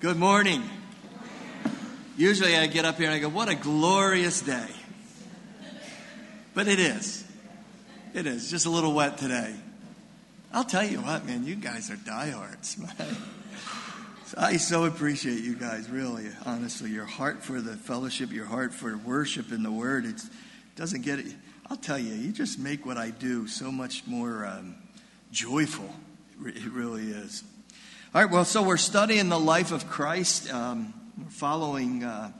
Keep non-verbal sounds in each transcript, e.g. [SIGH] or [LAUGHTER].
Good morning. Usually I get up here and I go, what a glorious day. But it is. It is. Just a little wet today. I'll tell you what, man, you guys are diehards. [LAUGHS] I so appreciate you guys, really, honestly. Your heart for the fellowship, your heart for worship in the word, it doesn't get it. I'll tell you, you just make what I do so much more um, joyful. It really is. All right, well, so we're studying the life of Christ. Um, following uh,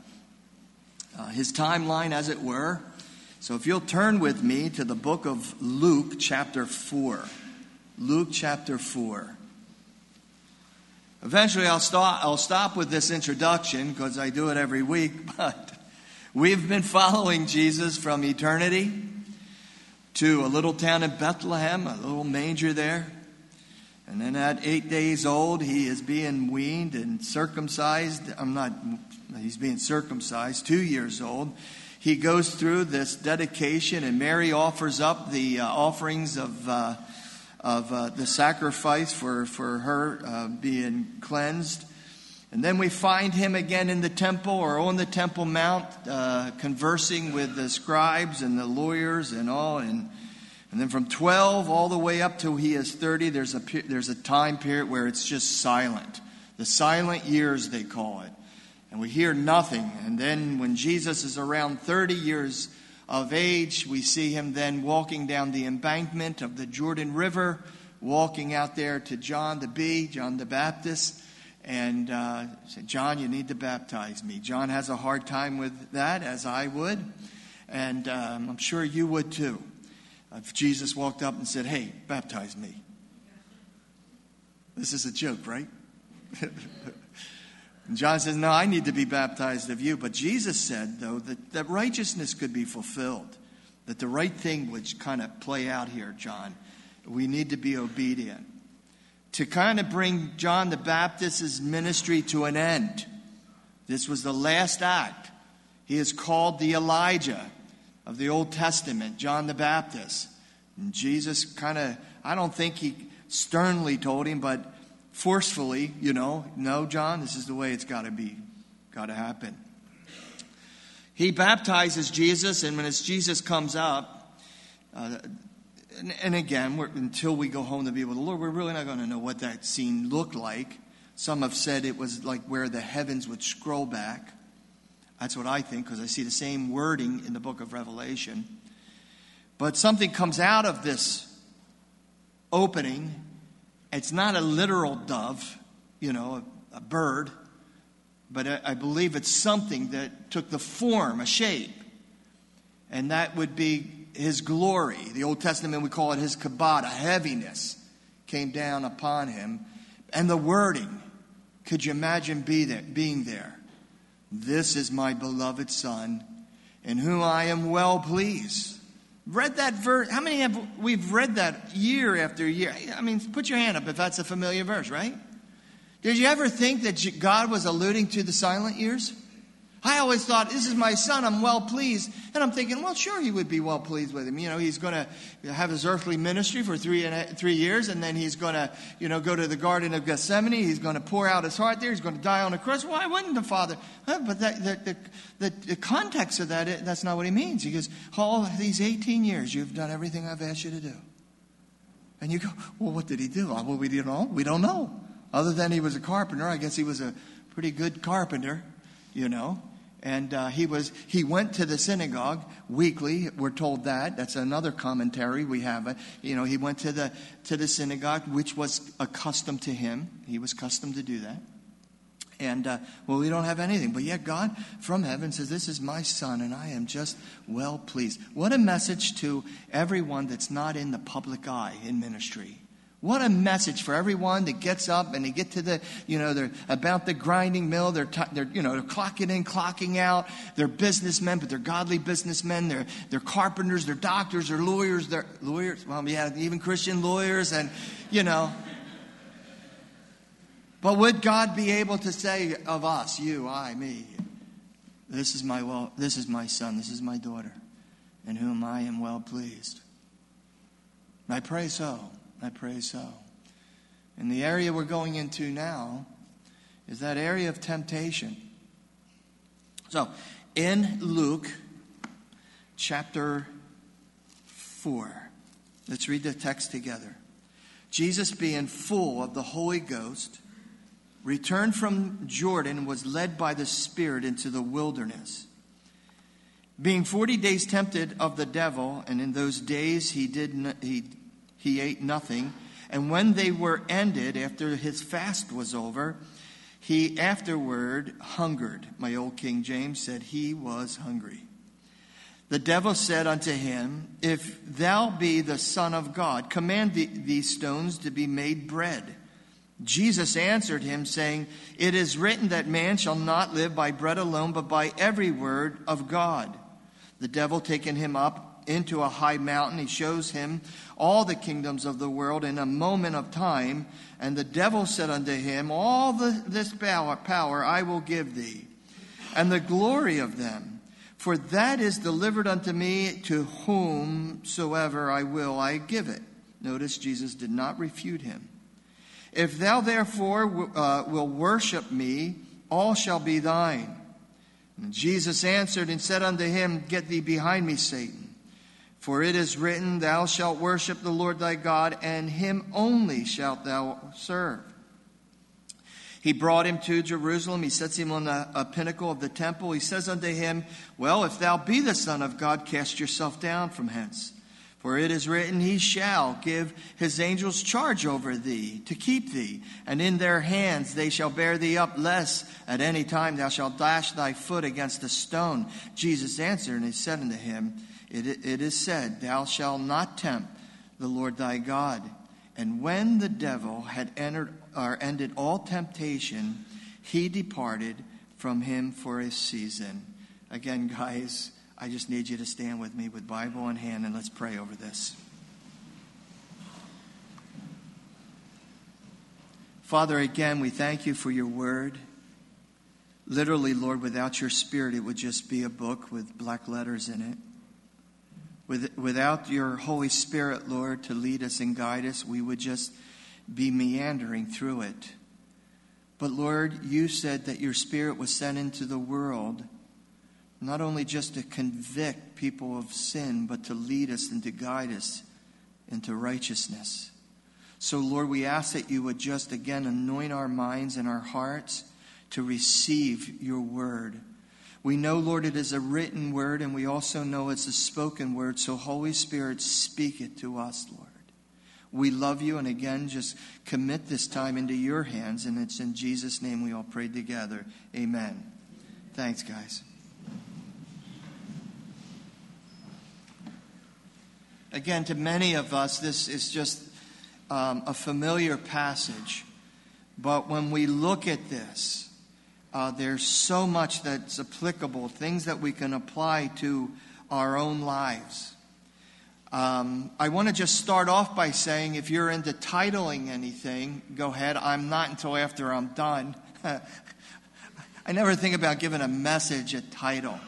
uh, his timeline, as it were. So if you'll turn with me to the book of Luke, chapter 4. Luke, chapter 4. Eventually, I'll stop, I'll stop with this introduction because I do it every week, [LAUGHS] but we've been following Jesus from eternity to a little town in Bethlehem, a little manger there and then at eight days old, he is being weaned and circumcised. I'm not, he's being circumcised, two years old. He goes through this dedication, and Mary offers up the uh, offerings of, uh, of uh, the sacrifice for, for her uh, being cleansed. And then we find him again in the temple or on the Temple Mount, uh, conversing with the scribes and the lawyers and all. And and then from 12 all the way up till he is 30, there's a, there's a time period where it's just silent. The silent years, they call it. And we hear nothing. And then when Jesus is around 30 years of age, we see him then walking down the embankment of the Jordan River, walking out there to John the Bee, John the Baptist, and uh, said, John, you need to baptize me. John has a hard time with that, as I would. And um, I'm sure you would too if Jesus walked up and said, Hey, baptize me. This is a joke, right? [LAUGHS] John says, No, I need to be baptized of you. But Jesus said, though, that, that righteousness could be fulfilled, that the right thing would kind of play out here, John. We need to be obedient. To kind of bring John the Baptist's ministry to an end. This was the last act. He is called the Elijah of the Old Testament, John the Baptist. And Jesus kind of, I don't think he sternly told him, but forcefully, you know, no, John, this is the way it's got to be, got to happen. He baptizes Jesus, and when as Jesus comes up, uh, and, and, again, until we go home to be with the Lord, we're really not going to know what that scene looked like. Some have said it was like where the heavens would scroll back. That's what I think because I see the same wording in the book of Revelation. But something comes out of this opening. It's not a literal dove, you know, a, a bird, but I, I believe it's something that took the form, a shape. And that would be his glory. The Old Testament, we call it his kabod, a heaviness came down upon him. And the wording, could you imagine be there, being there? This is my beloved Son, in whom I am well pleased. Read that verse. How many have we've read that year after year? I mean, put your hand up if that's a familiar verse, right? Did you ever think that God was alluding to the silent years? I always thought, this is my son, I'm well pleased. And I'm thinking, well, sure, he would be well pleased with him. You know, he's going to have his earthly ministry for three, and three years, and then he's going to, you know, go to the Garden of Gethsemane. He's going to pour out his heart there. He's going to die on a cross. Why wouldn't the Father? But that, the, the, the, context of that, that's not what he means. He goes, all these 18 years, you've done everything I've asked you to do. And you go, well, what did he do? Uh, well, we don't know. We don't know. Other than he was a carpenter, I guess he was a pretty good carpenter, you know. And uh, he was he went to the synagogue weekly. We're told that. That's another commentary we have. You know, he went to the to the synagogue, which was accustomed to him. He was accustomed to do that. And uh, well, we don't have anything, but yet God from heaven says, "This is my son, and I am just well pleased." What a message to everyone that's not in the public eye in ministry. What a message for everyone that gets up and they get to the, you know, they're about the grinding mill. They're, t- they're, you know, they're clocking in, clocking out. They're businessmen, but they're godly businessmen. They're, they're carpenters, they're doctors, they're lawyers, they're lawyers. Well, yeah, even Christian lawyers and, you know. But would God be able to say of us, you, I, me, this is my well, this is my son, this is my daughter, in whom I am well pleased? I pray so. I pray so. And the area we're going into now is that area of temptation. So, in Luke chapter 4, let's read the text together. Jesus, being full of the Holy Ghost, returned from Jordan and was led by the Spirit into the wilderness. Being 40 days tempted of the devil, and in those days he, did he, he ate nothing. And when they were ended, after his fast was over, he afterward hungered. My old King James said he was hungry. The devil said unto him, If thou be the Son of God, command these stones to be made bread. Jesus answered him, saying, It is written that man shall not live by bread alone, but by every word of God. The devil taking him up into a high mountain, he shows him all the kingdoms of the world in a moment of time. And the devil said unto him, All the, this power, power I will give thee, and the glory of them. For that is delivered unto me to whomsoever I will, I give it. Notice Jesus did not refute him. If thou therefore uh, will worship me, all shall be thine. And Jesus answered and said unto him, Get thee behind me, Satan. For it is written, Thou shalt worship the Lord thy God, and him only shalt thou serve. He brought him to Jerusalem. He sets him on the pinnacle of the temple. He says unto him, Well, if thou be the Son of God, cast yourself down from hence. For it is written, He shall give His angels charge over thee, to keep thee, and in their hands they shall bear thee up, lest at any time thou shalt dash thy foot against a stone. Jesus answered, and he said unto him, it, it is said, Thou shalt not tempt the Lord thy God. And when the devil had entered or ended all temptation, he departed from him for a season. Again, guys, I just need you to stand with me with Bible in hand and let's pray over this. Father, again, we thank you for your word. Literally, Lord, without your spirit, it would just be a book with black letters in it. With, without your Holy Spirit, Lord, to lead us and guide us, we would just be meandering through it. But Lord, you said that your Spirit was sent into the world not only just to convict people of sin, but to lead us and to guide us into righteousness. So, Lord, we ask that you would just again anoint our minds and our hearts to receive your word. We know, Lord, it is a written word, and we also know it's a spoken word. So, Holy Spirit, speak it to us, Lord. We love you, and again, just commit this time into your hands, and it's in Jesus' name we all pray together. Amen. Thanks, guys. Again, to many of us, this is just um, a familiar passage. But when we look at this, uh, there's so much that's applicable, things that we can apply to our own lives. Um, I want to just start off by saying if you're into titling anything, go ahead. I'm not until after I'm done. [LAUGHS] I never think about giving a message a title.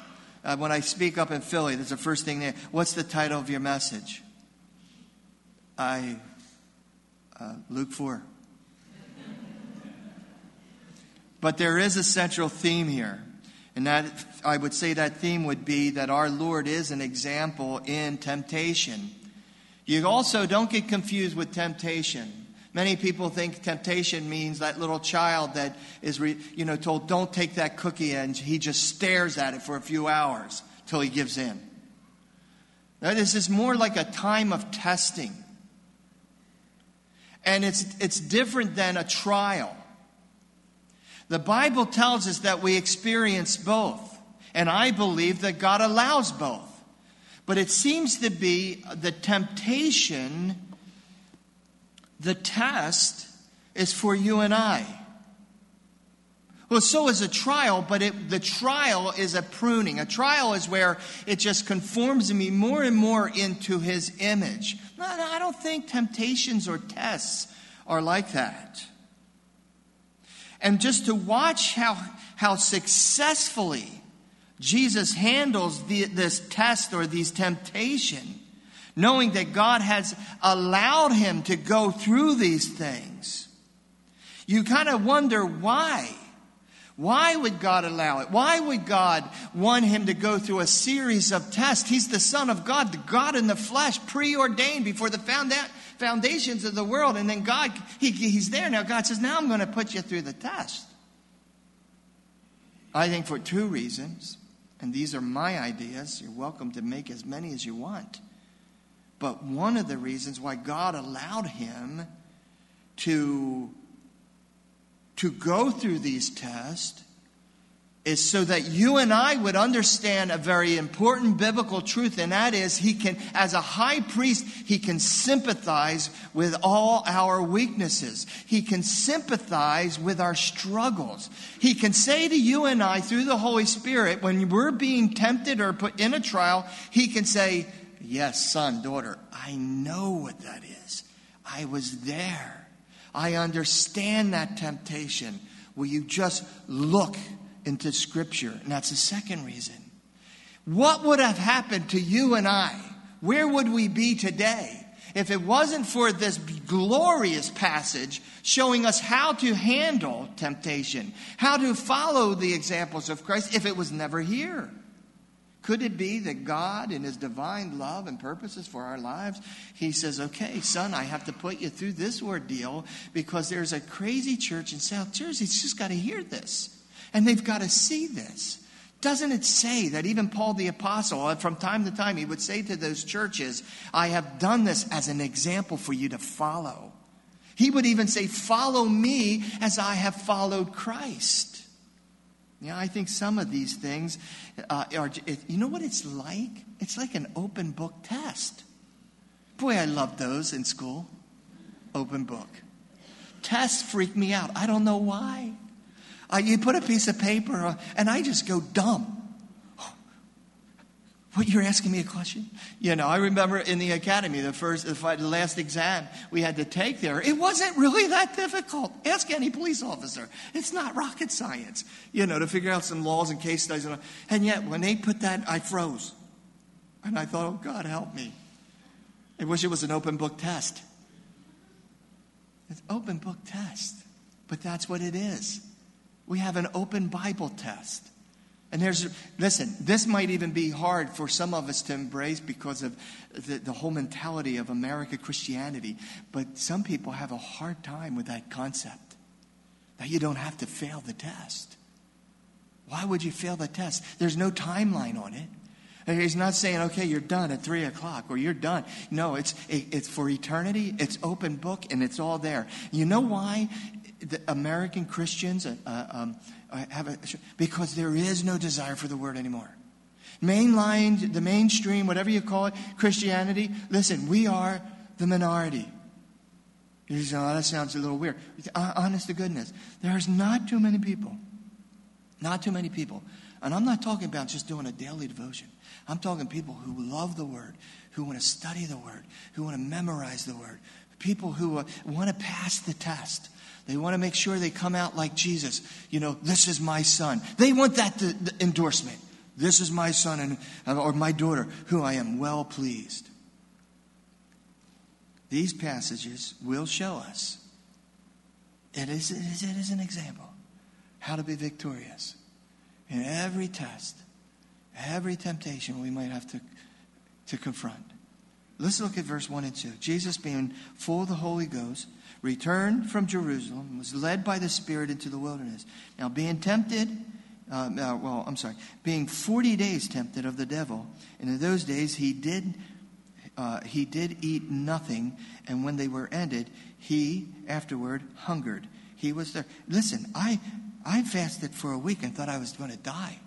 Uh, when I speak up in Philly, that's the first thing there. What's the title of your message? I, uh, Luke 4. But there is a central theme here. And that I would say that theme would be that our Lord is an example in temptation. You also don't get confused with temptation. Many people think temptation means that little child that is, you know, told, "Don't take that cookie," and he just stares at it for a few hours till he gives in. Now, this is more like a time of testing, and it's it's different than a trial. The Bible tells us that we experience both. And I believe that God allows both. But it seems to be the temptation, the test is for you and I. Well, so is a trial, but it, the trial is a pruning. A trial is where it just conforms me more and more into his image. No, I don't think temptations or tests are like that and just to watch how, how successfully Jesus handles the, this test or these temptation, knowing that God has allowed him to go through these things. You kind of wonder why. Why would God allow it? Why would God want him to go through a series of tests? He's the Son of God, the God in the flesh, preordained before the foundations of the world. And then God, he, he's there. Now God says, Now I'm going to put you through the test. I think for two reasons, and these are my ideas. You're welcome to make as many as you want. But one of the reasons why God allowed him to to go through these tests is so that you and I would understand a very important biblical truth, and that is he can, as a high priest, he can sympathize with all our weaknesses. He can sympathize with our struggles. He can say to you and I through the Holy Spirit, when we're being tempted or put in a trial, he can say, Yes, son, daughter, I know what that is. I was there. I understand that temptation. Will you just look into Scripture? And that's the second reason. What would have happened to you and I? Where would we be today if it wasn't for this glorious passage showing us how to handle temptation, how to follow the examples of Christ if it was never here? Could it be that God, in His divine love and purposes for our lives, He says, Okay, son, I have to put you through this ordeal because there's a crazy church in South Jersey. It's just got to hear this. And they've got to see this. Doesn't it say that even Paul the Apostle, uh, from time to time, he would say to those churches, I have done this as an example for you to follow? He would even say, Follow me as I have followed Christ. Yeah, I think some of these things uh, are, you know what it's like? It's like an open book test. Boy, I loved those in school. Open book. Tests freak me out. I don't know why. Uh, you put a piece of paper, uh, and I just go dumb. What, you're asking me a question? You know, I remember in the academy, the first, the last exam we had to take there, it wasn't really that difficult. Ask any police officer. It's not rocket science, you know, to figure out some laws and case studies. And yet, when they put that, I froze. And I thought, oh, God, help me. I wish it was an open book test. It's open book test. But that's what it is. We have an open Bible test. And there's, listen, this might even be hard for some of us to embrace because of the, the, whole mentality of America Christianity. But some people have a hard time with that concept that you don't have to fail the test. Why would you fail the test? There's no timeline on it. He's not saying, okay, you're done at three o'clock or you're done. No, it's, it's for eternity. It's open book and it's all there. You know why the American Christians, uh, um, have a, because there is no desire for the word anymore. Mainline, the mainstream, whatever you call it, Christianity, listen, we are the minority. You say, oh, that sounds a little weird. Honest to goodness, there's not too many people, not too many people. And I'm not talking about just doing a daily devotion. I'm talking people who love the Word, who want to study the Word, who want to memorize the Word, people who uh, want to pass the test. They want to make sure they come out like Jesus. You know, this is my son. They want that to, the endorsement. This is my son and, or my daughter, who I am well pleased. These passages will show us. It is, it is, it is an example how to be victorious in every test, every temptation we might have to, to confront. Let's look at verse 1 and 2. Jesus, being full of the Holy Ghost, returned from Jerusalem, was led by the Spirit into the wilderness. Now, being tempted, uh, uh, well, I'm sorry, being 40 days tempted of the devil, and in those days he did. Uh, he did eat nothing, and when they were ended, he afterward hungered. He was there. Listen, I, I fasted for a week and thought I was going to die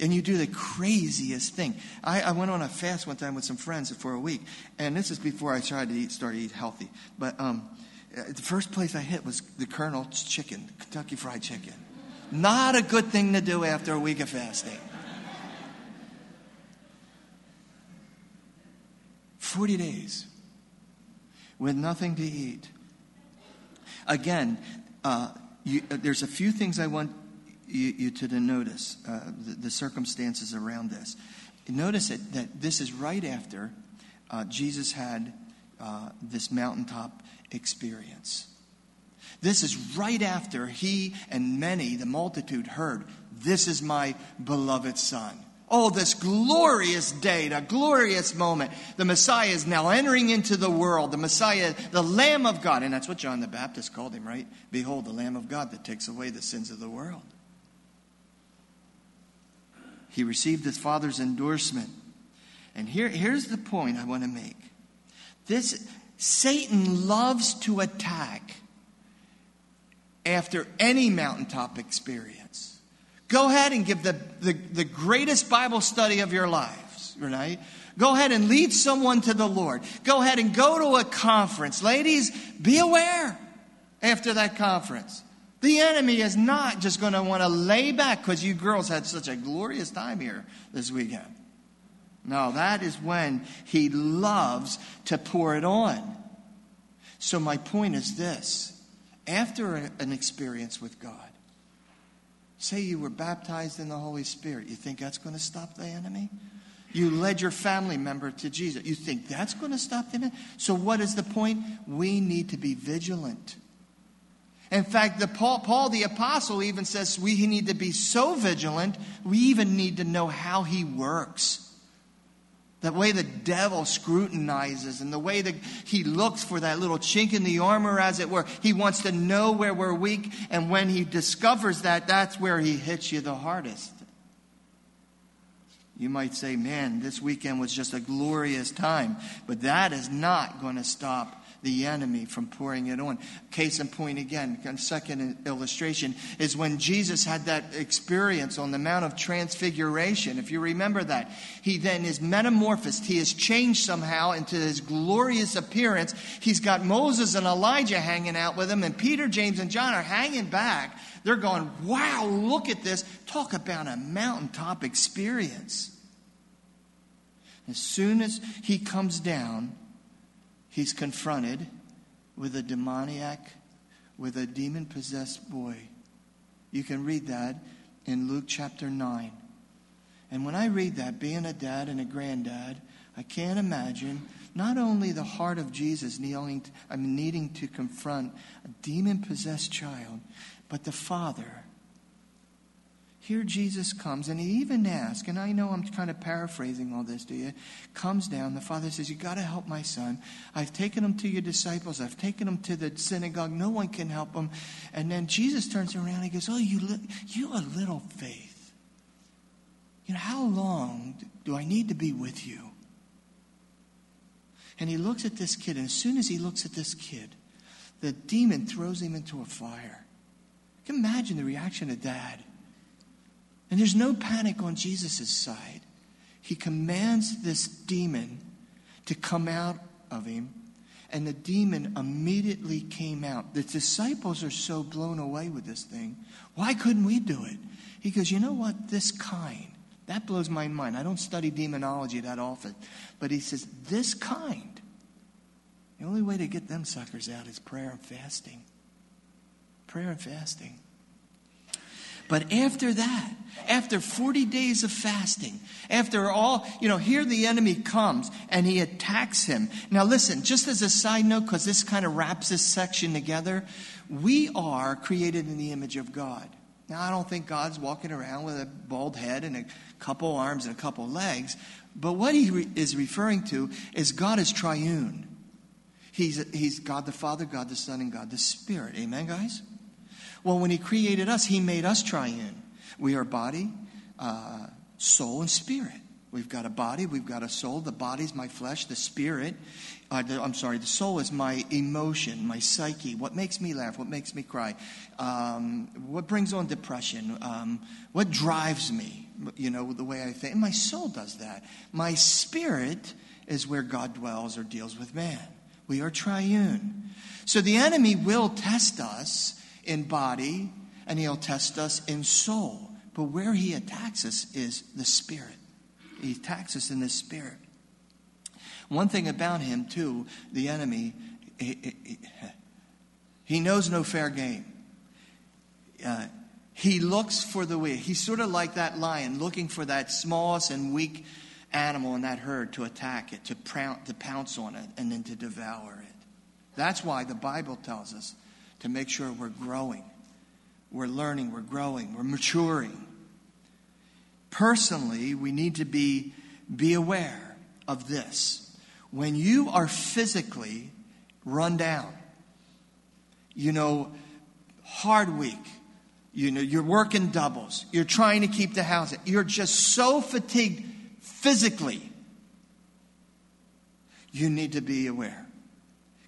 and you do the craziest thing. I, I, went on a fast one time with some friends for a week, and this is before I tried to eat, start to eat healthy. But um, uh, the first place I hit was the Colonel's Chicken, Kentucky Fried Chicken. Not a good thing to do after a week of fasting. 40 days with nothing to eat. Again, uh, you, uh, there's a few things I want you, you to notice uh, the, the, circumstances around this. Notice it, that this is right after uh, Jesus had uh, this mountaintop experience. This is right after he and many, the multitude, heard, This is my beloved Son. Oh, this glorious day, a glorious moment. The Messiah is now entering into the world. The Messiah, the Lamb of God. And that's what John the Baptist called him, right? Behold, the Lamb of God that takes away the sins of the world. He received his Father's endorsement. And here, here's the point I want to make. This Satan loves to attack after any mountaintop experience. Go ahead and give the, the, the greatest Bible study of your lives, right? Go ahead and lead someone to the Lord. Go ahead and go to a conference. Ladies, be aware after that conference. The enemy is not just going to want to lay back because you girls had such a glorious time here this weekend. No, that is when he loves to pour it on. So, my point is this after an experience with God, say you were baptized in the Holy Spirit, you think that's going to stop the enemy? You led your family member to Jesus. You think that's going to stop the enemy? So, what is the point? We need to be vigilant. In fact, the Paul, Paul the Apostle even says we need to be so vigilant, we even need to know how he works. The way the devil scrutinizes and the way that he looks for that little chink in the armor, as it were. He wants to know where we're weak, and when he discovers that, that's where he hits you the hardest. You might say, man, this weekend was just a glorious time, but that is not going to stop the enemy from pouring it on. Case in point again, second illustration is when Jesus had that experience on the Mount of Transfiguration. If you remember that, he then is metamorphosed. He is changed somehow into his glorious appearance. He's got Moses and Elijah hanging out with him, and Peter, James, and John are hanging back. They're going, wow, look at this. Talk about a mountaintop experience. As soon as he comes down, he's confronted with a demoniac, with a demon possessed boy. You can read that in Luke chapter 9. And when I read that, being a dad and a granddad, I can't imagine not only the heart of Jesus kneeling, I mean, needing to confront a demon possessed child, but the father here Jesus comes, and he even asks, and I know I'm kind of paraphrasing all this, do you? Comes down, the father says, You got to help my son. I've taken him to your disciples, I've taken him to the synagogue, no one can help him. And then Jesus turns around and he goes, Oh, you, li- you a little faith. You know, how long do I need to be with you? And he looks at this kid, and as soon as he looks at this kid, the demon throws him into a fire. You imagine the reaction of dad. And there's no panic on Jesus' side. He commands this demon to come out of him, and the demon immediately came out. The disciples are so blown away with this thing. Why couldn't we do it? He goes, You know what? This kind, that blows my mind. I don't study demonology that often. But he says, This kind, the only way to get them suckers out is prayer and fasting. Prayer and fasting. But after that, after 40 days of fasting, after all, you know, here the enemy comes and he attacks him. Now, listen, just as a side note, because this kind of wraps this section together, we are created in the image of God. Now, I don't think God's walking around with a bald head and a couple arms and a couple legs, but what he re- is referring to is God is triune. He's, he's God the Father, God the Son, and God the Spirit. Amen, guys? Well, when He created us, He made us triune. We are body, uh, soul, and spirit. We've got a body, we've got a soul. The body's my flesh, the spirit. Uh, the, I'm sorry, the soul is my emotion, my psyche. What makes me laugh? What makes me cry? Um, what brings on depression? Um, what drives me? You know, the way I think. And my soul does that. My spirit is where God dwells or deals with man. We are triune. So the enemy will test us in body and he'll test us in soul. But where he attacks us is the spirit. He attacks us in the spirit. One thing about him, too, the enemy, he, he, [LAUGHS] knows no fair game. Uh, he looks for the weak. He's sort of like that lion looking for that smallest and weak animal in that herd to attack it, to, to pounce on it, and then to devour it. That's why the Bible tells us to make sure we're growing. We're learning, we're growing, we're maturing. Personally, we need to be, be aware of this. When you are physically run down, you know, hard week, you know, you're working doubles, you're trying to keep the house, you're just so fatigued physically, you need to be aware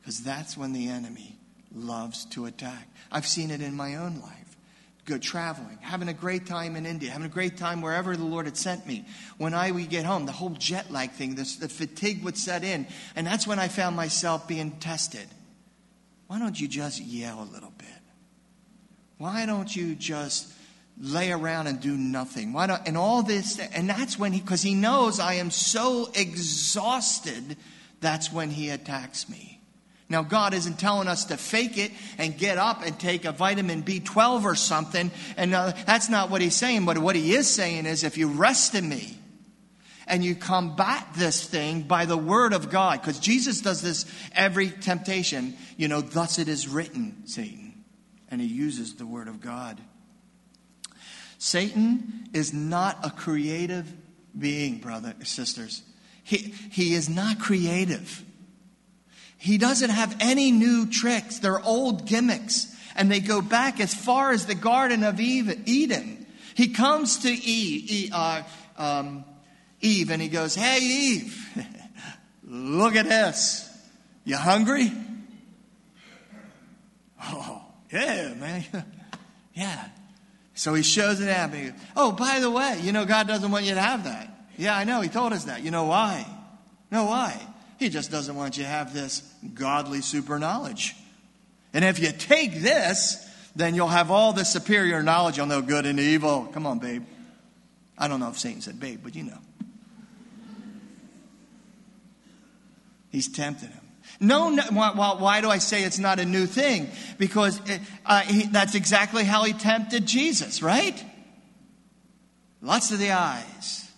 because that's when the enemy loves to attack. I've seen it in my own life. Good traveling, having a great time in India, having a great time wherever the Lord had sent me. When I would get home, the whole jet lag thing, this, the fatigue would set in. And that's when I found myself being tested. Why don't you just yell a little bit? Why don't you just lay around and do nothing? Why don't, and all this, and that's when he, because he knows I am so exhausted, that's when he attacks me. Now, God isn't telling us to fake it and get up and take a vitamin B12 or something. And uh, that's not what He's saying. But what He is saying is if you rest in me and you combat this thing by the Word of God, because Jesus does this every temptation, you know, thus it is written, Satan. And He uses the Word of God. Satan is not a creative being, brothers, sisters. He, he is not creative. He doesn't have any new tricks. They're old gimmicks. And they go back as far as the Garden of Eden. He comes to Eve, uh, um, Eve and he goes, Hey, Eve, [LAUGHS] look at this. You hungry? Oh, yeah, man. [LAUGHS] yeah. So he shows it at me. Oh, by the way, you know, God doesn't want you to have that. Yeah, I know. He told us that. You know why? know why? He just doesn't want you to have this godly super knowledge. And if you take this, then you'll have all this superior knowledge. You'll know good and evil. Come on, babe. I don't know if Satan said babe, but you know. He's tempted him. No, no why, why, do I say it's not a new thing? Because it, uh, he, that's exactly how he tempted Jesus, right? Lust of the eyes,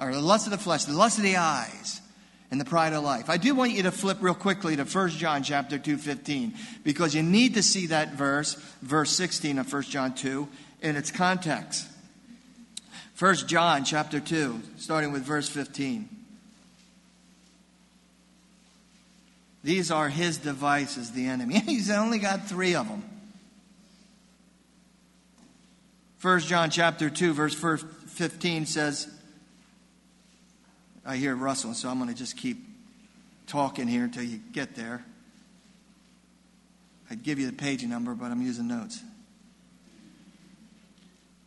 or the lust of the flesh, the lust of the eyes and the pride of life. I do want you to flip real quickly to 1 John chapter 2 15 because you need to see that verse, verse 16 of 1 John 2 in its context. 1 John chapter 2 starting with verse 15. These are his devices, the enemy. [LAUGHS] He's only got 3 of them. 1 John chapter 2 verse 15 says I hear rustling, so I'm going to just keep talking here until you get there. I'd give you the page number, but I'm using notes.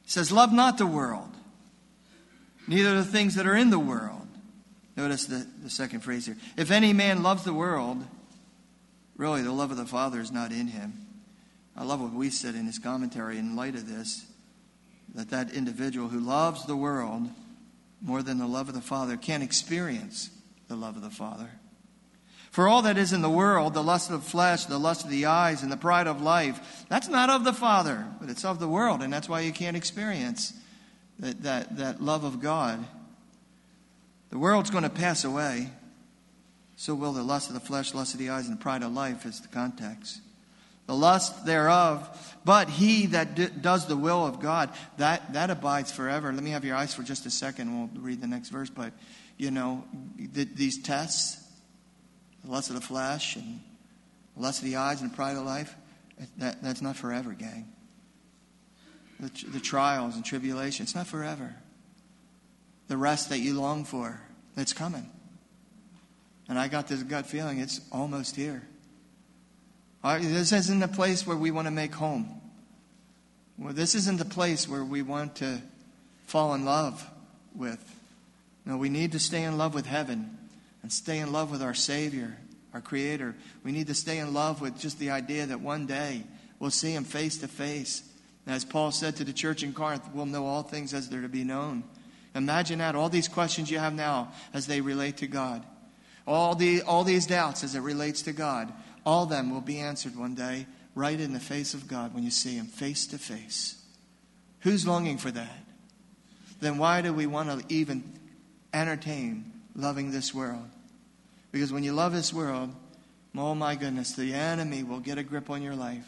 It says, Love not the world, neither the things that are in the world. Notice the, the second phrase here. If any man loves the world, really the love of the Father is not in him. I love what we said in his commentary in light of this that that individual who loves the world more than the love of the Father can't experience the love of the Father. For all that is in the world, the lust of the flesh, the lust of the eyes, and the pride of life, that's not of the Father, but it's of the world, and that's why you can't experience that, that, that love of God. The world's going to pass away. So will the lust of the flesh, lust of the eyes, and the pride of life, is the context the lust thereof. But he that d- does the will of God, that, that abides forever. Let me have your eyes for just a second. We'll read the next verse. But, you know, th- these tests, the lust of the flesh and the lust of the eyes and the pride of life, that, that's not forever, gang. The, the trials and tribulation, it's not forever. The rest that you long for, that's coming. And I got this gut feeling it's almost here. This isn't a place where we want to make home. Well, this isn't the place where we want to fall in love with. No, we need to stay in love with heaven and stay in love with our Savior, our Creator. We need to stay in love with just the idea that one day we'll see Him face to face. As Paul said to the church in Corinth, we'll know all things as they're to be known. Imagine that, all these questions you have now as they relate to God. All, the, all these doubts as it relates to God. All them will be answered one day right in the face of God when you see Him face to face. Who's longing for that? Then why do we want to even entertain loving this world? Because when you love this world, Oh my goodness, the enemy will get a grip on your life.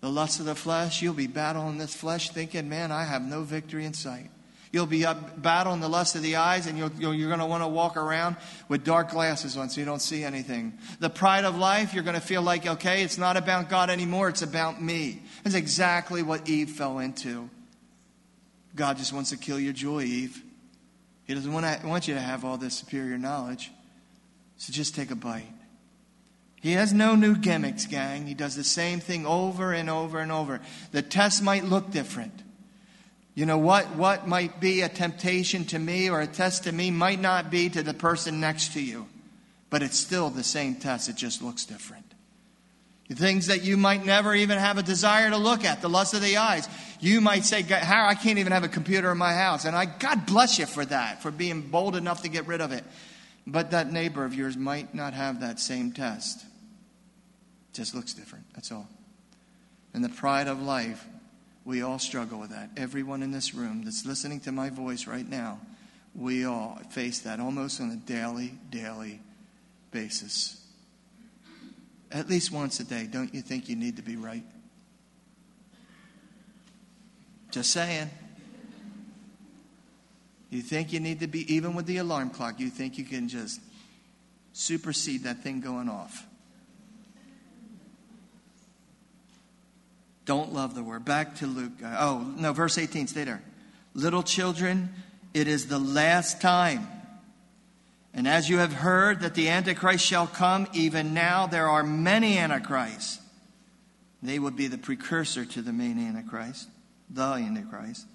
The lust of the flesh, you'll be battling this flesh thinking, man, I have no victory in sight. You'll be up battling the lust of the eyes, and you'll, you're going to want to walk around with dark glasses on so you don't see anything. The pride of life, you're going to feel like, okay, it's not about God anymore, it's about me. That's exactly what Eve fell into. God just wants to kill your joy, Eve. He doesn't want, to, want you to have all this superior knowledge. So just take a bite. He has no new gimmicks, gang. He does the same thing over and over and over. The test might look different. You know, what, what might be a temptation to me or a test to me might not be to the person next to you, but it's still the same test. It just looks different. The things that you might never even have a desire to look at, the lust of the eyes. You might say, How I can't even have a computer in my house. And I, God bless you for that, for being bold enough to get rid of it. But that neighbor of yours might not have that same test. It just looks different. That's all. And the pride of life we all struggle with that. Everyone in this room that's listening to my voice right now, we all face that almost on a daily, daily basis. At least once a day, don't you think you need to be right? Just saying. You think you need to be, even with the alarm clock, you think you can just supersede that thing going off. Don't love the word. Back to Luke. Uh, oh, no, verse 18, stay there. Little children, it is the last time. And as you have heard that the Antichrist shall come, even now there are many Antichrists. They would be the precursor to the main Antichrist, the Antichrist,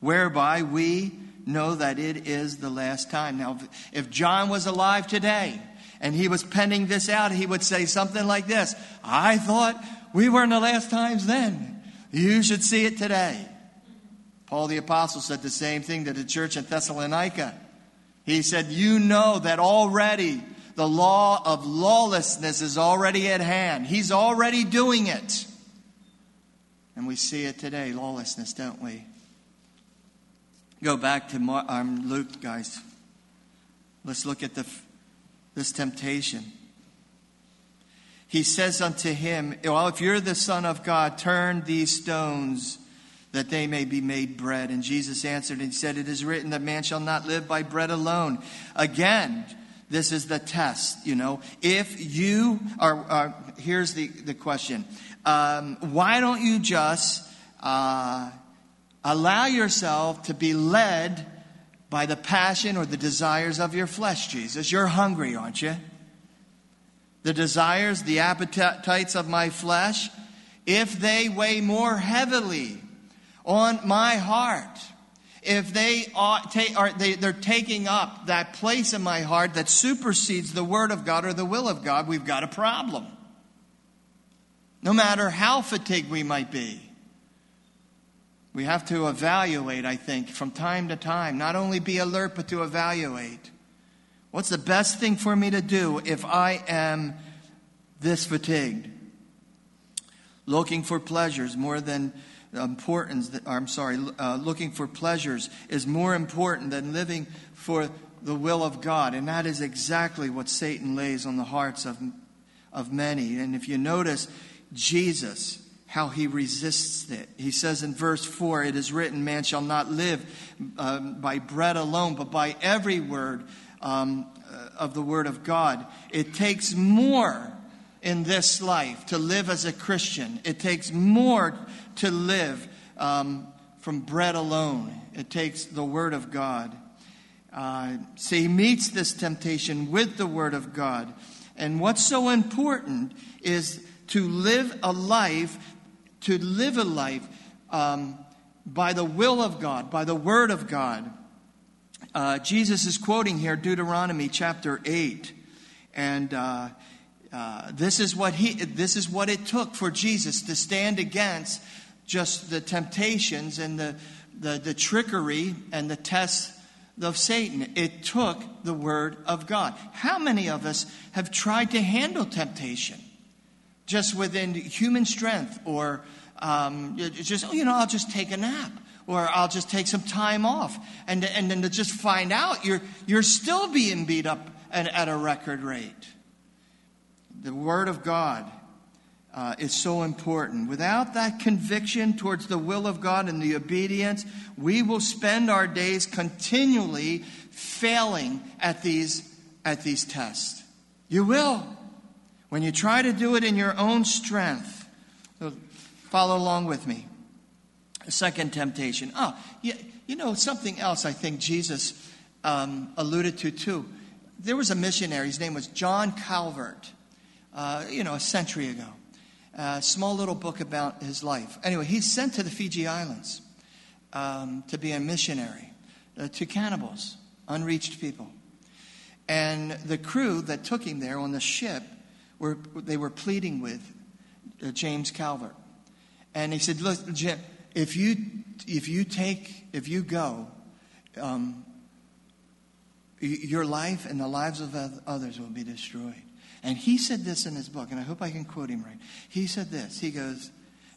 whereby we know that it is the last time. Now, if John was alive today and he was penning this out, he would say something like this I thought we were in the last times then. You should see it today. Paul the Apostle said the same thing to the church in Thessalonica. He said, You know that already the law of lawlessness is already at hand. He's already doing it. And we see it today, lawlessness, don't we? Go back to um, Luke, guys. Let's look at the, this temptation he says unto him, Well, if you're the Son of God, turn these stones that they may be made bread. And Jesus answered and said, It is written that man shall not live by bread alone. Again, this is the test, you know. If you are, are here's the, the question um, why don't you just uh, allow yourself to be led by the passion or the desires of your flesh, Jesus? You're hungry, aren't you? The desires, the appetites of my flesh, if they weigh more heavily on my heart, if they are, are they, they're taking up that place in my heart that supersedes the Word of God or the will of God, we've got a problem. No matter how fatigued we might be, we have to evaluate, I think, from time to time. Not only be alert, but to evaluate. What's the best thing for me to do if I am this fatigued? Looking for pleasures more than importance. I'm sorry, uh, looking for pleasures is more important than living for the will of God. And that is exactly what Satan lays on the hearts of, of many. And if you notice, Jesus, how he resists it. He says in verse 4 It is written, Man shall not live um, by bread alone, but by every word um, of the Word of God. It takes more in this life to live as a Christian, it takes more to live um, from bread alone. It takes the Word of God. Uh, so he meets this temptation with the Word of God. And what's so important is to live a life, to live a life um, by the will of God, by the Word of God. Uh, Jesus is quoting here Deuteronomy chapter 8. And uh, uh, this, is what he, this is what it took for Jesus to stand against just the temptations and the, the, the trickery and the tests of Satan. It took the Word of God. How many of us have tried to handle temptation just within human strength or um, just, you know, I'll just take a nap? Or I'll just take some time off. And, and then to just find out you're, you're still being beat up at, at a record rate. the Word of God uh, is so important. Without that conviction towards the will of God and the obedience, we will spend our days continually failing at these, at these tests. You will. When you try to do it in your own strength, follow along with me. Second temptation. Oh, you, you know, something else I think Jesus um, alluded to too. There was a missionary, his name was John Calvert, uh, you know, a century ago a small little book about his life. Anyway, he's sent to the Fiji Islands um, to be a missionary uh, to cannibals, unreached people. And the crew that took him there on the ship were they were pleading with uh, James Calvert, and he said, "Look, Jim, if you if you take if you go." Um, your life and the lives of others will be destroyed. And he said this in his book, and I hope I can quote him right. He said this He goes,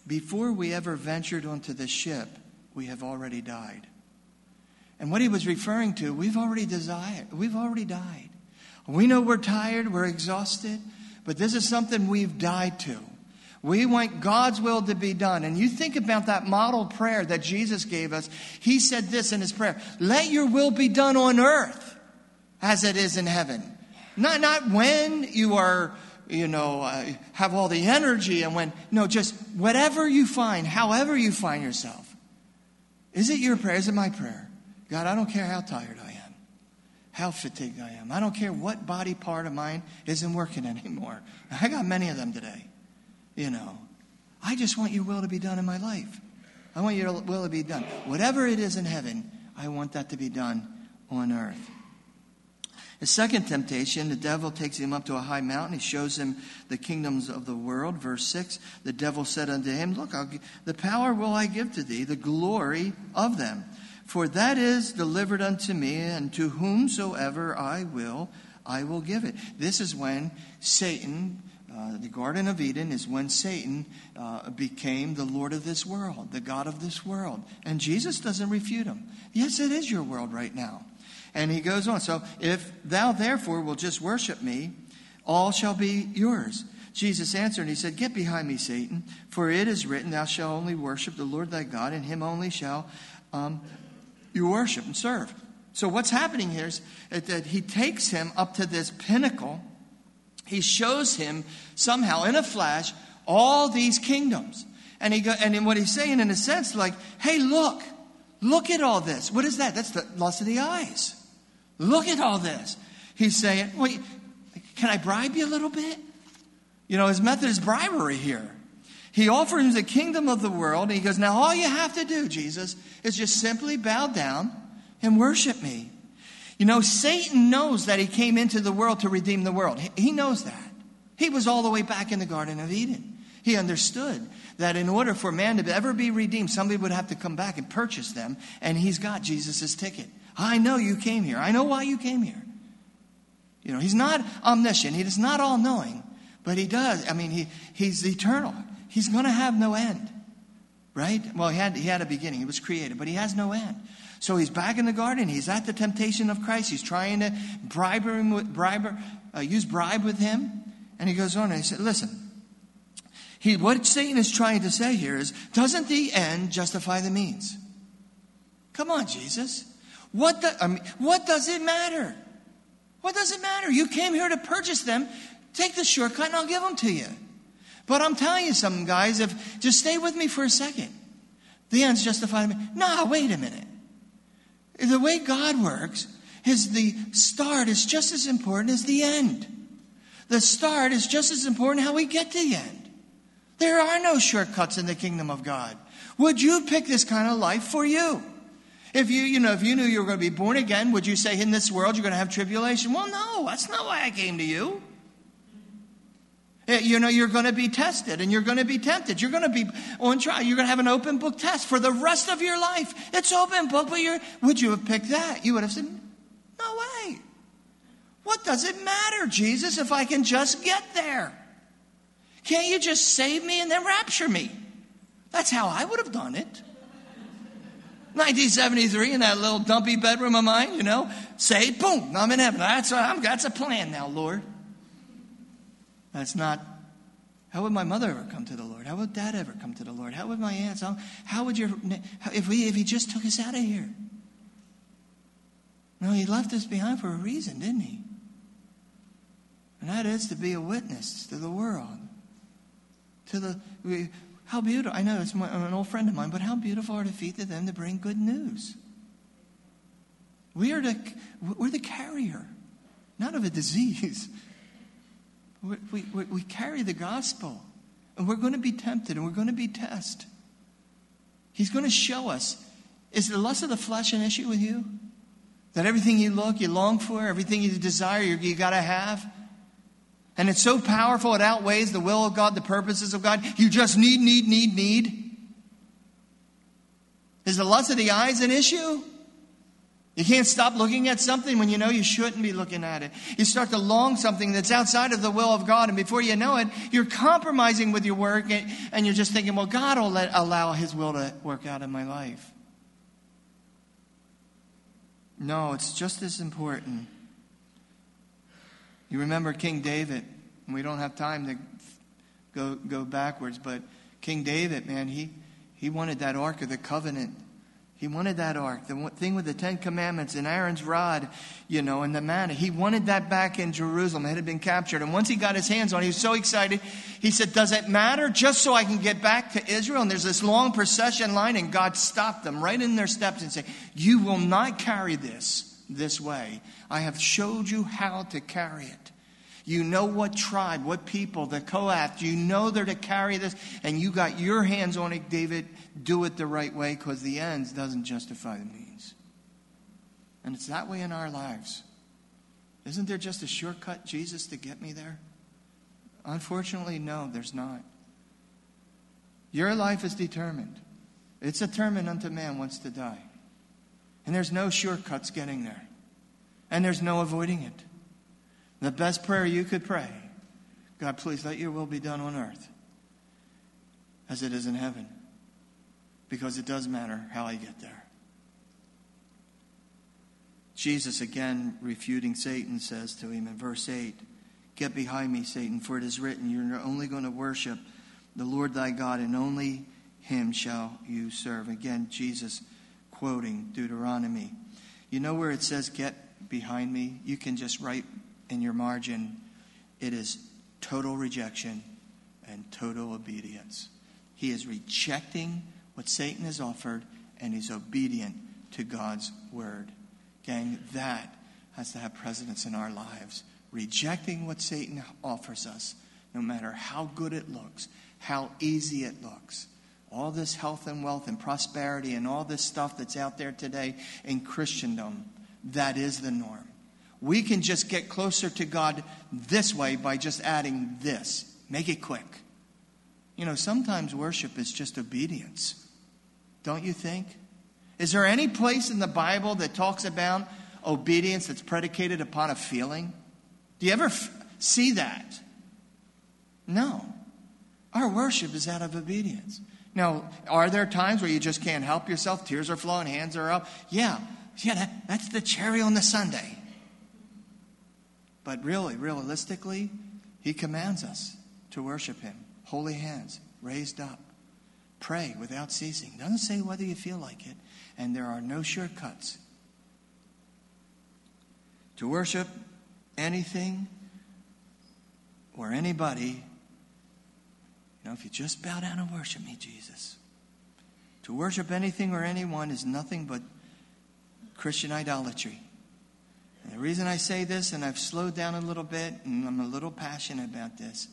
Before we ever ventured onto the ship, we have already died. And what he was referring to, we've already desired, we've already died. We know we're tired, we're exhausted, but this is something we've died to. We want God's will to be done. And you think about that model prayer that Jesus gave us. He said this in his prayer Let your will be done on earth as it is in heaven. Not, not when you are, you know, uh, have all the energy and when, no, just whatever you find, however you find yourself. Is it your prayer? Is it my prayer? God, I don't care how tired I am, how fatigued I am. I don't care what body part of mine isn't working [LAUGHS] anymore. I got many of them today, you know. I just want your will to be done in my life. I want your will to be done. Whatever it is in heaven, I want that to be done on earth. The second temptation, the devil takes him up to a high mountain. He shows him the kingdoms of the world. Verse 6 The devil said unto him, Look, the power will I give to thee, the glory of them. For that is delivered unto me, and to whomsoever I will, I will give it. This is when Satan, uh, the Garden of Eden, is when Satan uh, became the Lord of this world, the God of this world. And Jesus doesn't refute him. Yes, it is your world right now. And he goes on. So if thou therefore will just worship me, all shall be yours. Jesus answered and he said, Get behind me, Satan, for it is written, Thou shalt only worship the Lord thy God, and him only shall um, you worship and serve. So what's happening here is that he takes him up to this pinnacle. He shows him somehow in a flash all these kingdoms. And he go, and what he's saying in a sense, like, hey, look, look at all this. What is that? That's the lust of the eyes. Look at all this. He's saying, well, can I bribe you a little bit? You know, his method is bribery here. He offers him the kingdom of the world, and he goes, Now all you have to do, Jesus, is just simply bow down and worship me. You know, Satan knows that he came into the world to redeem the world. He knows that. He was all the way back in the Garden of Eden. He understood that in order for man to ever be redeemed, somebody would have to come back and purchase them, and he's got Jesus' ticket. I know you came here. I know why you came here. You know, he's not omniscient. He is not all knowing, but he does. I mean, he, he's eternal. He's going to have no end, right? Well, he had, he had a beginning. He was created, but he has no end. So he's back in the garden. He's at the temptation of Christ. He's trying to bribe him, with, bribe, uh, use bribe with him. And he goes on and he said, listen, he, what Satan is trying to say here is, doesn't the end justify the means? Come on, Jesus. What, the, I mean, what does it matter? What does it matter? You came here to purchase them. Take the shortcut and I'll give them to you. But I'm telling you something, guys. If just stay with me for a second. The end's justified. No, wait a minute. The way God works is the start is just as important as the end. The start is just as important how we get to the end. There are no shortcuts in the kingdom of God. Would you pick this kind of life for you? If you, you know, if you knew you were going to be born again, would you say in this world you're going to have tribulation? Well, no, that's not why I came to you. Eh, you know, you're going to be tested and you're going to be tempted. You're going to be on trial. You're going to have an open book test for the rest of your life. It's open book, but you're, would you have picked that? You would have said, no way. What does it matter, Jesus, if I can just get there? Can't you just save me and then rapture me? That's how I would have done it. 1973 in that little dumpy bedroom of mine, you know, say, boom, I'm in heaven. That's, I'm, that's a plan now, Lord. That's not, how would my mother ever come to the Lord? How would dad ever come to the Lord? How would my aunts? How, how would your, if, we, if he just took us out of here? No, he left us behind for a reason, didn't he? And that is to be a witness to the world. To the, we, how beautiful, I know it's my, an old friend of mine, but how beautiful are the feet of them to bring good news. We are the, we're the carrier, not of a disease. [LAUGHS] We, we, we carry the gospel. And we're going to be tempted and we're going to be tested. He's going to show us. Is the lust of the flesh an issue with you? That everything you look, you long for, everything you desire, you, you got to have? And it's so powerful, it outweighs the will of God, the purposes of God. You just need, need, need, need. Is the lust of the eyes an issue? You can't stop looking at something when you know you shouldn't be looking at it. You start to long something that's outside of the will of God, and before you know it, you're compromising with your work, and you're just thinking, well, God will let, allow His will to work out in my life. No, it's just as important. You remember King David, and we don't have time to go, go backwards, but King David, man, he, he wanted that Ark of the Covenant he wanted that ark, the thing with the Ten Commandments and Aaron's rod, you know, and the manna. He wanted that back in Jerusalem. It had been captured. And once he got his hands on it, he was so excited. He said, Does it matter just so I can get back to Israel? And there's this long procession line, and God stopped them right in their steps and said, You will not carry this this way. I have showed you how to carry it. You know what tribe, what people, the Kohath, you know they're to carry this, and you got your hands on it, David. Do it the right way because the ends doesn't justify the means. And it's that way in our lives. Isn't there just a shortcut, Jesus, to get me there? Unfortunately, no, there's not. Your life is determined. It's determined unto man wants to die. And there's no shortcuts getting there. And there's no avoiding it. The best prayer you could pray God, please let your will be done on earth as it is in heaven. Because it does matter how I get there. Jesus, again refuting Satan, says to him in verse 8 Get behind me, Satan, for it is written, You're only going to worship the Lord thy God, and only him shall you serve. Again, Jesus quoting Deuteronomy. You know where it says, Get behind me? You can just write in your margin, it is total rejection and total obedience. He is rejecting what Satan has offered and he's obedient to God's word. Gang, that has to have precedence in our lives. Rejecting what Satan offers us, no matter how good it looks, how easy it looks. All this health and wealth and prosperity and all this stuff that's out there today in Christendom, that is the norm. We can just get closer to God this way by just adding this. Make it quick. You know, sometimes worship is just obedience. Don't you think? Is there any place in the Bible that talks about obedience that's predicated upon a feeling? Do you ever f- see that? No. Our worship is out of obedience. Now, are there times where you just can't help yourself? Tears are flowing, hands are up. Yeah, yeah, that, that's the cherry on the sundae. But really, realistically, he commands us to worship him. Holy hands, raised up. Pray without ceasing. Doesn't say whether you feel like it. And there are no shortcuts. To worship anything or anybody, you know, if you just bow down and worship me, Jesus. To worship anything or anyone is nothing but Christian idolatry. And the reason I say this, and I've slowed down a little bit, and I'm a little passionate about this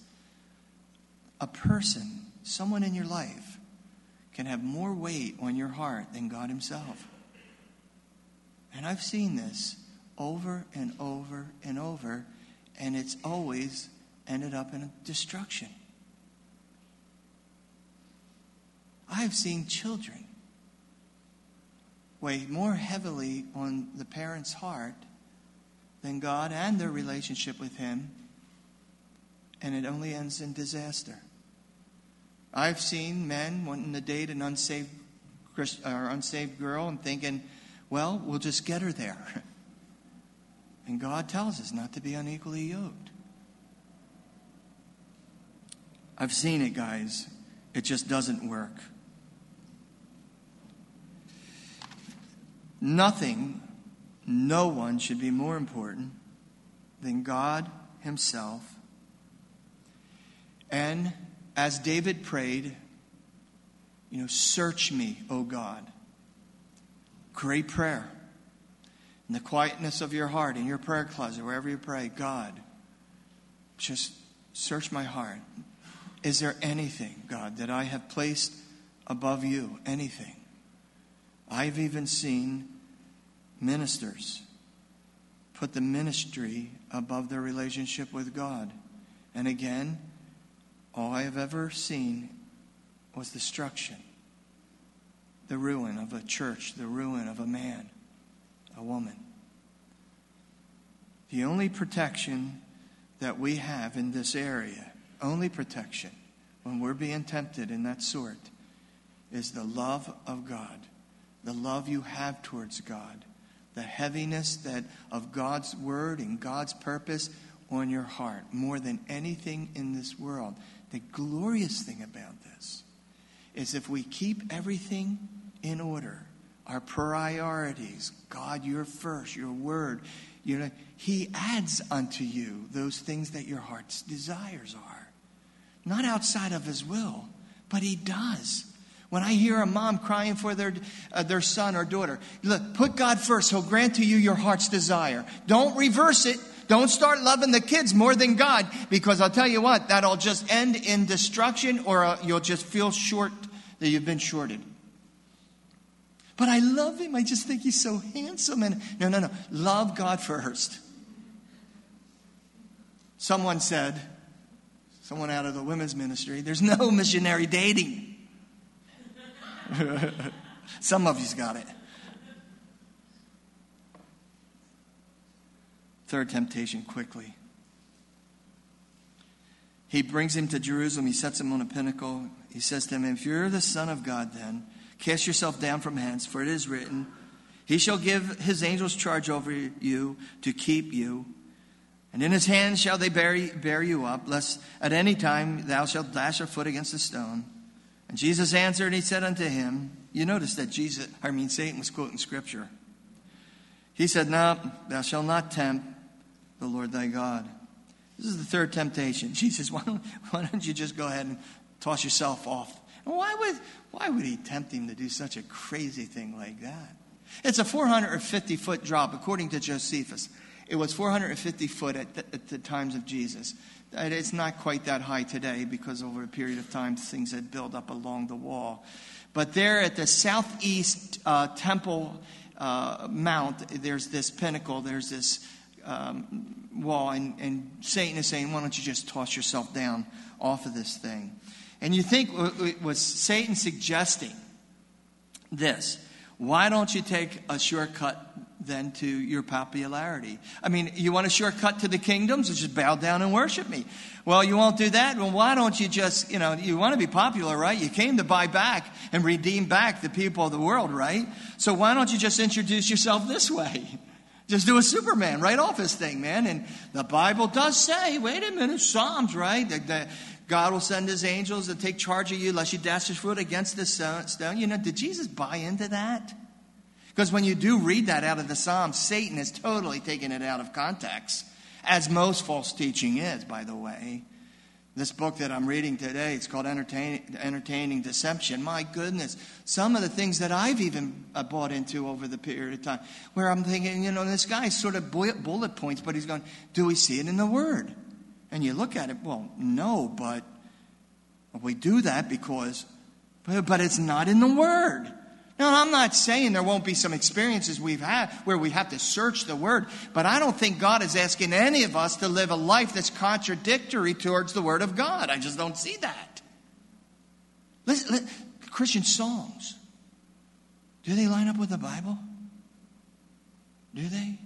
a person, someone in your life, can have more weight on your heart than God Himself. And I've seen this over and over and over, and it's always ended up in destruction. I've seen children weigh more heavily on the parent's heart than God and their relationship with Him, and it only ends in disaster. I've seen men wanting to date an unsaved Christ, or unsaved girl and thinking, well, we'll just get her there. [LAUGHS] And God tells us not to be unequally yoked. I've seen it, guys. It just doesn't work. Nothing, no one should be more important than God Himself. And as David prayed, you know, search me, O God. Great prayer. In the quietness of your heart, in your prayer closet, wherever you pray, God, just search my heart. Is there anything, God, that I have placed above you? Anything? I've even seen ministers put the ministry above their relationship with God. And again, all I have ever seen was destruction, the ruin of a church, the ruin of a man, a woman. The only protection that we have in this area, only protection when we're being tempted in that sort, is the love of God, the love you have towards God, the heaviness that of God's word and God's purpose on your heart more than anything in this world. The glorious thing about this is if we keep everything in order, our priorities, God, you're first, your word, you know, He adds unto you those things that your heart's desires are. Not outside of His will, but He does. When I hear a mom crying for their, uh, their son or daughter, look, put God first. He'll grant to you your heart's desire. Don't reverse it. Don't start loving the kids more than God because I'll tell you what, that'll just end in destruction or uh, you'll just feel short that you've been shorted. But I love him. I just think he's so handsome. And no, no, no. Love God first. Someone said, someone out of the women's ministry, there's no missionary dating. [LAUGHS] Some of you's got it. Third temptation, quickly. He brings him to Jerusalem. He sets him on a pinnacle. He says to him, If you're the Son of God, then Cast yourself down from hence, for it is written, He shall give his angels charge over you to keep you. And in his hands shall they bear, bear you up, lest at any time thou shalt dash a foot against a stone. And Jesus answered, and he said unto him, You notice that Jesus, I mean, Satan was quoting scripture. He said, No, thou shalt not tempt the Lord thy God. This is the third temptation. [LAUGHS] Jesus, why don't, why don't you just go ahead and toss yourself off why would, why would he tempt him to do such a crazy thing like that? It's a 450 foot drop, according to Josephus. It was 450 foot at the, at the times of Jesus. It's not quite that high today because over a period of time things had built up along the wall. But there at the southeast uh, temple uh, mount, there's this pinnacle, there's this um, wall, and, and Satan is saying, Why don't you just toss yourself down off of this thing? And you think, it was Satan suggesting this? Why don't you take a shortcut then to your popularity? I mean, you want a shortcut to the kingdoms? Just bow down and worship me. Well, you won't do that. Well, why don't you just, you know, you want to be popular, right? You came to buy back and redeem back the people of the world, right? So why don't you just introduce yourself this way? [LAUGHS] Just do a Superman right off his thing, man. And the Bible does say, wait a minute, Psalms, right? The, God will send his angels to take charge of you lest you dash your foot against the stone. You know, did Jesus buy into that? Because when you do read that out of the Psalms, Satan is totally taking it out of context, as most false teaching is, by the way. This book that I'm reading today, it's called Entertain, Entertaining Deception. My goodness, some of the things that I've even uh, bought into over the period of time, where I'm thinking, you know, this guy's sort of bullet points, but he's going, do we see it in the Word? And you look at it, well, no, but we do that because, but it's not in the Word. Now, I'm not saying there won't be some experiences we've had where we have to search the Word, but I don't think God is asking any of us to live a life that's contradictory towards the Word of God. I just don't see that. Listen, listen, Christian songs, do they line up with the Bible? Do they?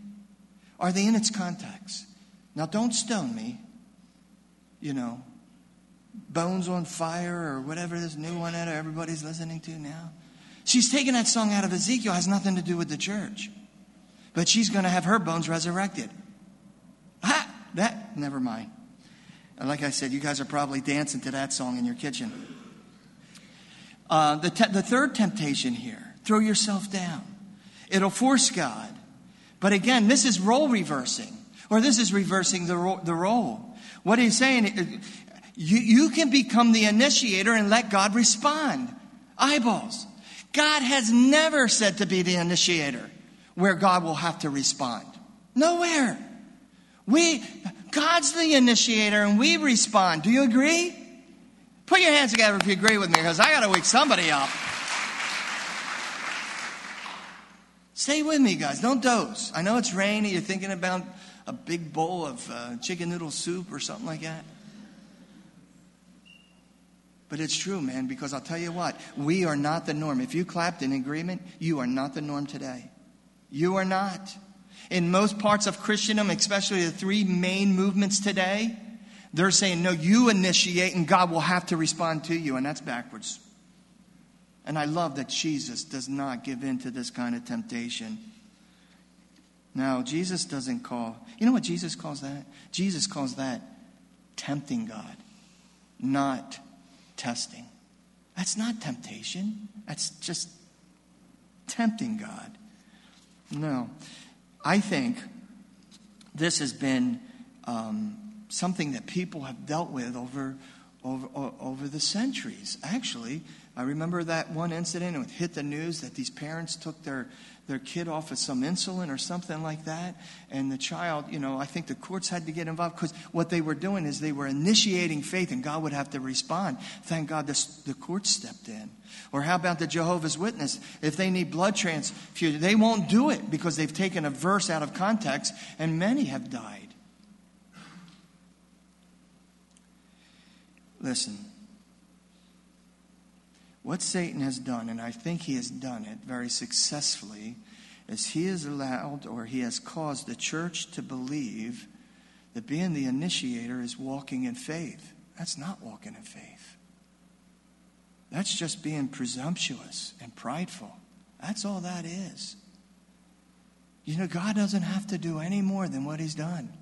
Are they in its context? Now, don't stone me you know, Bones on Fire or whatever this new one that everybody's listening to now. She's taking that song out of Ezekiel, has nothing to do with the church. But she's going to have her bones resurrected. Ha! That, never mind. Like I said, you guys are probably dancing to that song in your kitchen. Uh, the, te- the third temptation here throw yourself down. It'll force God. But again, this is role reversing, or this is reversing the, ro- the role. What he's saying, you, you can become the initiator and let God respond. Eyeballs. God has never said to be the initiator where God will have to respond. Nowhere. We, God's the initiator and we respond. Do you agree? Put your hands together if you agree with me because I got to wake somebody up. Stay with me, guys. Don't doze. I know it's rainy. You're thinking about a big bowl of uh, chicken noodle soup or something like that. But it's true, man, because I'll tell you what, we are not the norm. If you clapped in agreement, you are not the norm today. You are not. In most parts of Christendom, especially the three main movements today, they're saying, no, you initiate and God will have to respond to you, and that's backwards. And I love that Jesus does not give in to this kind of temptation. Now, Jesus doesn't call, you know what Jesus calls that? Jesus calls that tempting God, not testing. That's not temptation. That's just tempting God. No. I think this has been um, something that people have dealt with over, over, over the centuries. Actually, I remember that one incident, it hit the news that these parents took their, their kid off of some insulin or something like that. And the child, you know, I think the courts had to get involved because what they were doing is they were initiating faith and God would have to respond. Thank God this, the courts stepped in. Or how about the Jehovah's Witness? If they need blood transfusion, they won't do it because they've taken a verse out of context and many have died. Listen, what Satan has done, and I think he has done it very successfully, is he has allowed or he has caused the church to believe that being the initiator is walking in faith. That's not walking in faith. That's just being presumptuous and prideful. That's all that is. You know, God doesn't have to do any more than what He's done.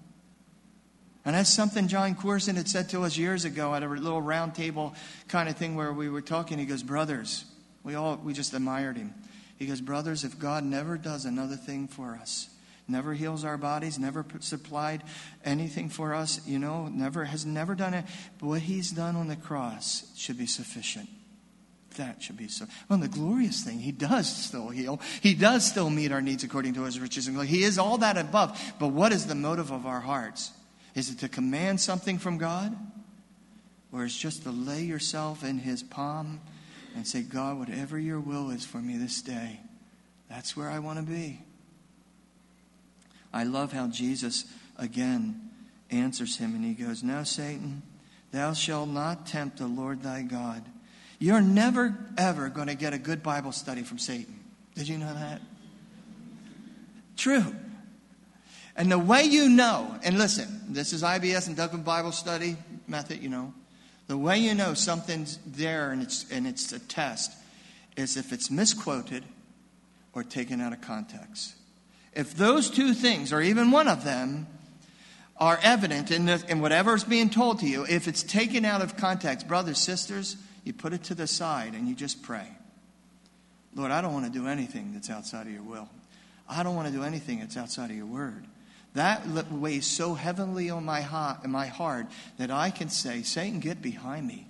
And that's something John Courson had said to us years ago at a little round table kind of thing where we were talking. He goes, Brothers, we all we just admired him. He goes, Brothers, if God never does another thing for us, never heals our bodies, never supplied anything for us, you know, never has never done it, but what he's done on the cross should be sufficient. That should be so. Well, the glorious thing, he does still heal. He does still meet our needs according to his riches and glory. He is all that above. But what is the motive of our hearts? Is it to command something from God? Or is just to lay yourself in His palm and say, God, whatever your will is for me this day, that's where I want to be. I love how Jesus again answers him and he goes, Now, Satan, thou shalt not tempt the Lord thy God. You're never, ever going to get a good Bible study from Satan. Did you know that? True. And the way you know, and listen, this is IBS and Dublin Bible Study method, you know. The way you know something's there and it's, and it's a test is if it's misquoted or taken out of context. If those two things, or even one of them, are evident in, the, in whatever is being told to you, if it's taken out of context, brothers, sisters, you put it to the side and you just pray. Lord, I don't want to do anything that's outside of your will. I don't want to do anything that's outside of your word. That weighs so heavily on my heart, in my heart that I can say, Satan, get behind me.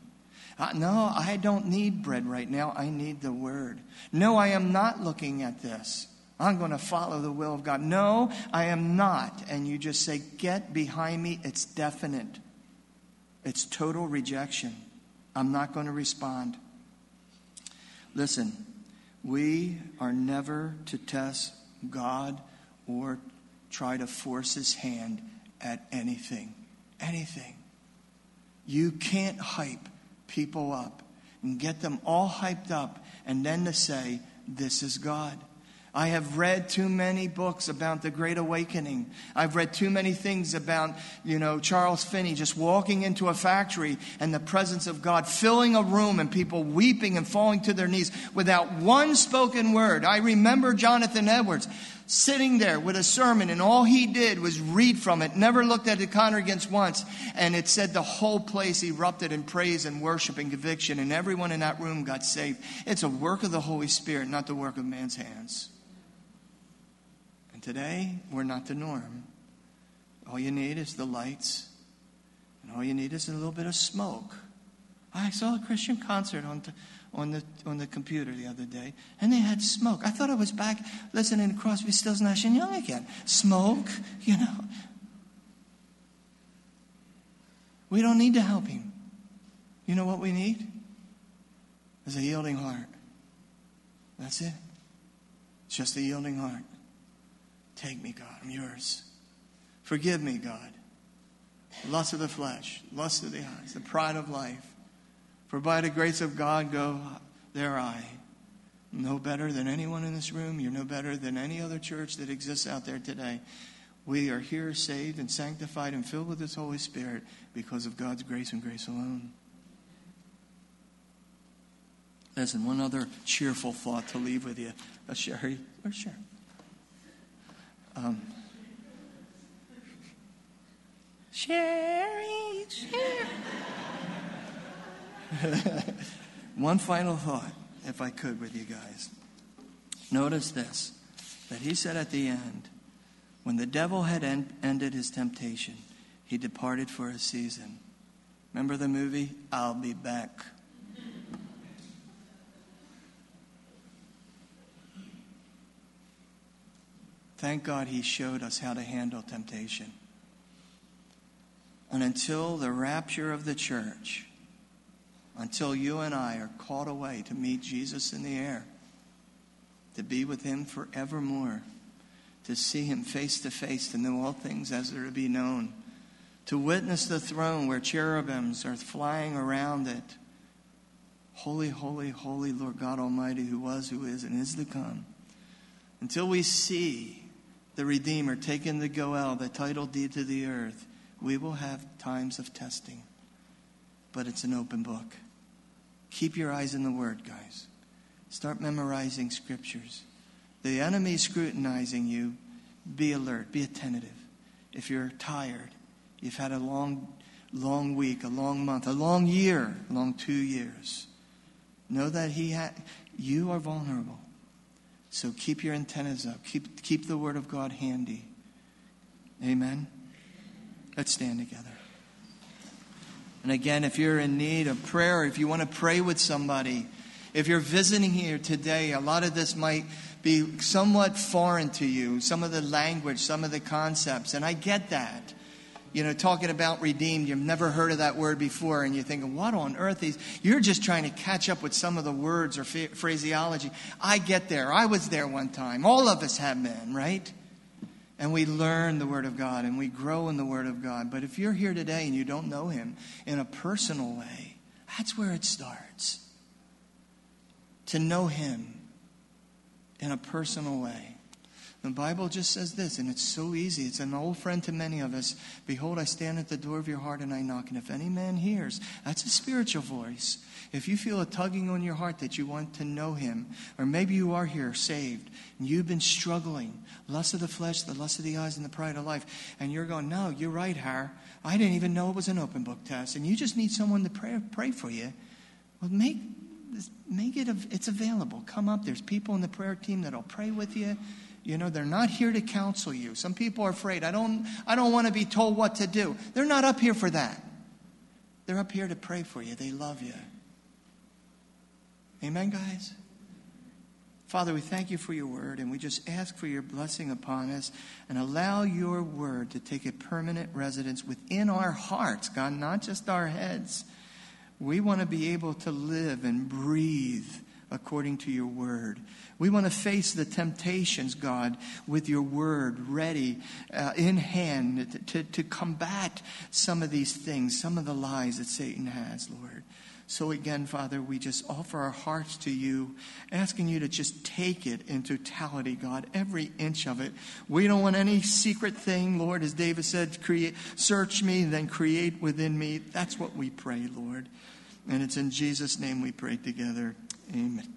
No, I don't need bread right now. I need the word. No, I am not looking at this. I'm going to follow the will of God. No, I am not. And you just say, Get behind me. It's definite, it's total rejection. I'm not going to respond. Listen, we are never to test God or try to force his hand at anything. Anything. You can't hype people up and get them all hyped up and then to say, This is God. I have read too many books about the Great Awakening. I've read too many things about, you know, Charles Finney just walking into a factory and the presence of God filling a room and people weeping and falling to their knees without one spoken word. I remember Jonathan Edwards sitting there with a sermon, and all he did was read from it, never looked at the congregants once, and it said the whole place erupted in praise and worship and conviction, and everyone in that room got saved. It's a work of the Holy Spirit, not the work of man's hands. And today, we're not the norm. All you need is the lights, and all you need is a little bit of smoke. I saw a Christian concert on. T- on the, on the computer the other day, and they had smoke. I thought I was back listening to Crosby, Stills, Nash and Young again. Smoke, [LAUGHS] you know. We don't need to help him. You know what we need? Is a yielding heart. That's it. It's just a yielding heart. Take me, God. I'm yours. Forgive me, God. Lust of the flesh, lust of the eyes, the pride of life for by the grace of God go there I. No better than anyone in this room. You're no better than any other church that exists out there today. We are here saved and sanctified and filled with His Holy Spirit because of God's grace and grace alone. Listen, one other cheerful thought to leave with you. Uh, Sherry, or Sherry? Um, Sherry, Sherry. [LAUGHS] One final thought, if I could, with you guys. Notice this that he said at the end, when the devil had en- ended his temptation, he departed for a season. Remember the movie? I'll be back. Thank God he showed us how to handle temptation. And until the rapture of the church, until you and I are caught away to meet Jesus in the air, to be with him forevermore, to see him face to face, to know all things as they're to be known, to witness the throne where cherubims are flying around it. Holy, holy, holy Lord God Almighty, who was, who is, and is to come. Until we see the Redeemer taking the Goel, the title deed to the earth, we will have times of testing. But it's an open book. Keep your eyes in the Word, guys. Start memorizing scriptures. The enemy is scrutinizing you. Be alert, be attentive. If you're tired, you've had a long, long week, a long month, a long year, a long two years. Know that he ha- you are vulnerable. So keep your antennas up. Keep, keep the Word of God handy. Amen. Let's stand together. And again, if you're in need of prayer, if you want to pray with somebody, if you're visiting here today, a lot of this might be somewhat foreign to you, some of the language, some of the concepts, and I get that. You know, talking about redeemed, you've never heard of that word before, and you're thinking, what on earth is. You're just trying to catch up with some of the words or phraseology. I get there. I was there one time. All of us have been, right? And we learn the Word of God and we grow in the Word of God. But if you're here today and you don't know Him in a personal way, that's where it starts. To know Him in a personal way. The Bible just says this, and it's so easy. It's an old friend to many of us. Behold, I stand at the door of your heart and I knock. And if any man hears, that's a spiritual voice. If you feel a tugging on your heart that you want to know him, or maybe you are here saved and you've been struggling, lust of the flesh, the lust of the eyes, and the pride of life, and you're going, No, you're right, Har. I didn't even know it was an open book test, and you just need someone to pray, pray for you. Well, make make it it's available. Come up. There's people in the prayer team that'll pray with you. You know, they're not here to counsel you. Some people are afraid. I don't, I don't want to be told what to do. They're not up here for that. They're up here to pray for you. They love you. Amen, guys? Father, we thank you for your word, and we just ask for your blessing upon us and allow your word to take a permanent residence within our hearts, God, not just our heads. We want to be able to live and breathe according to your word. We want to face the temptations, God, with your word ready uh, in hand to, to, combat some of these things, some of the lies that Satan has, Lord. So again, Father, we just offer our hearts to you, asking you to just take it in totality, God, every inch of it. We don't want any secret thing, Lord, as David said, create, search me, then create within me. That's what we pray, Lord. And it's in Jesus' name we pray together. Amen.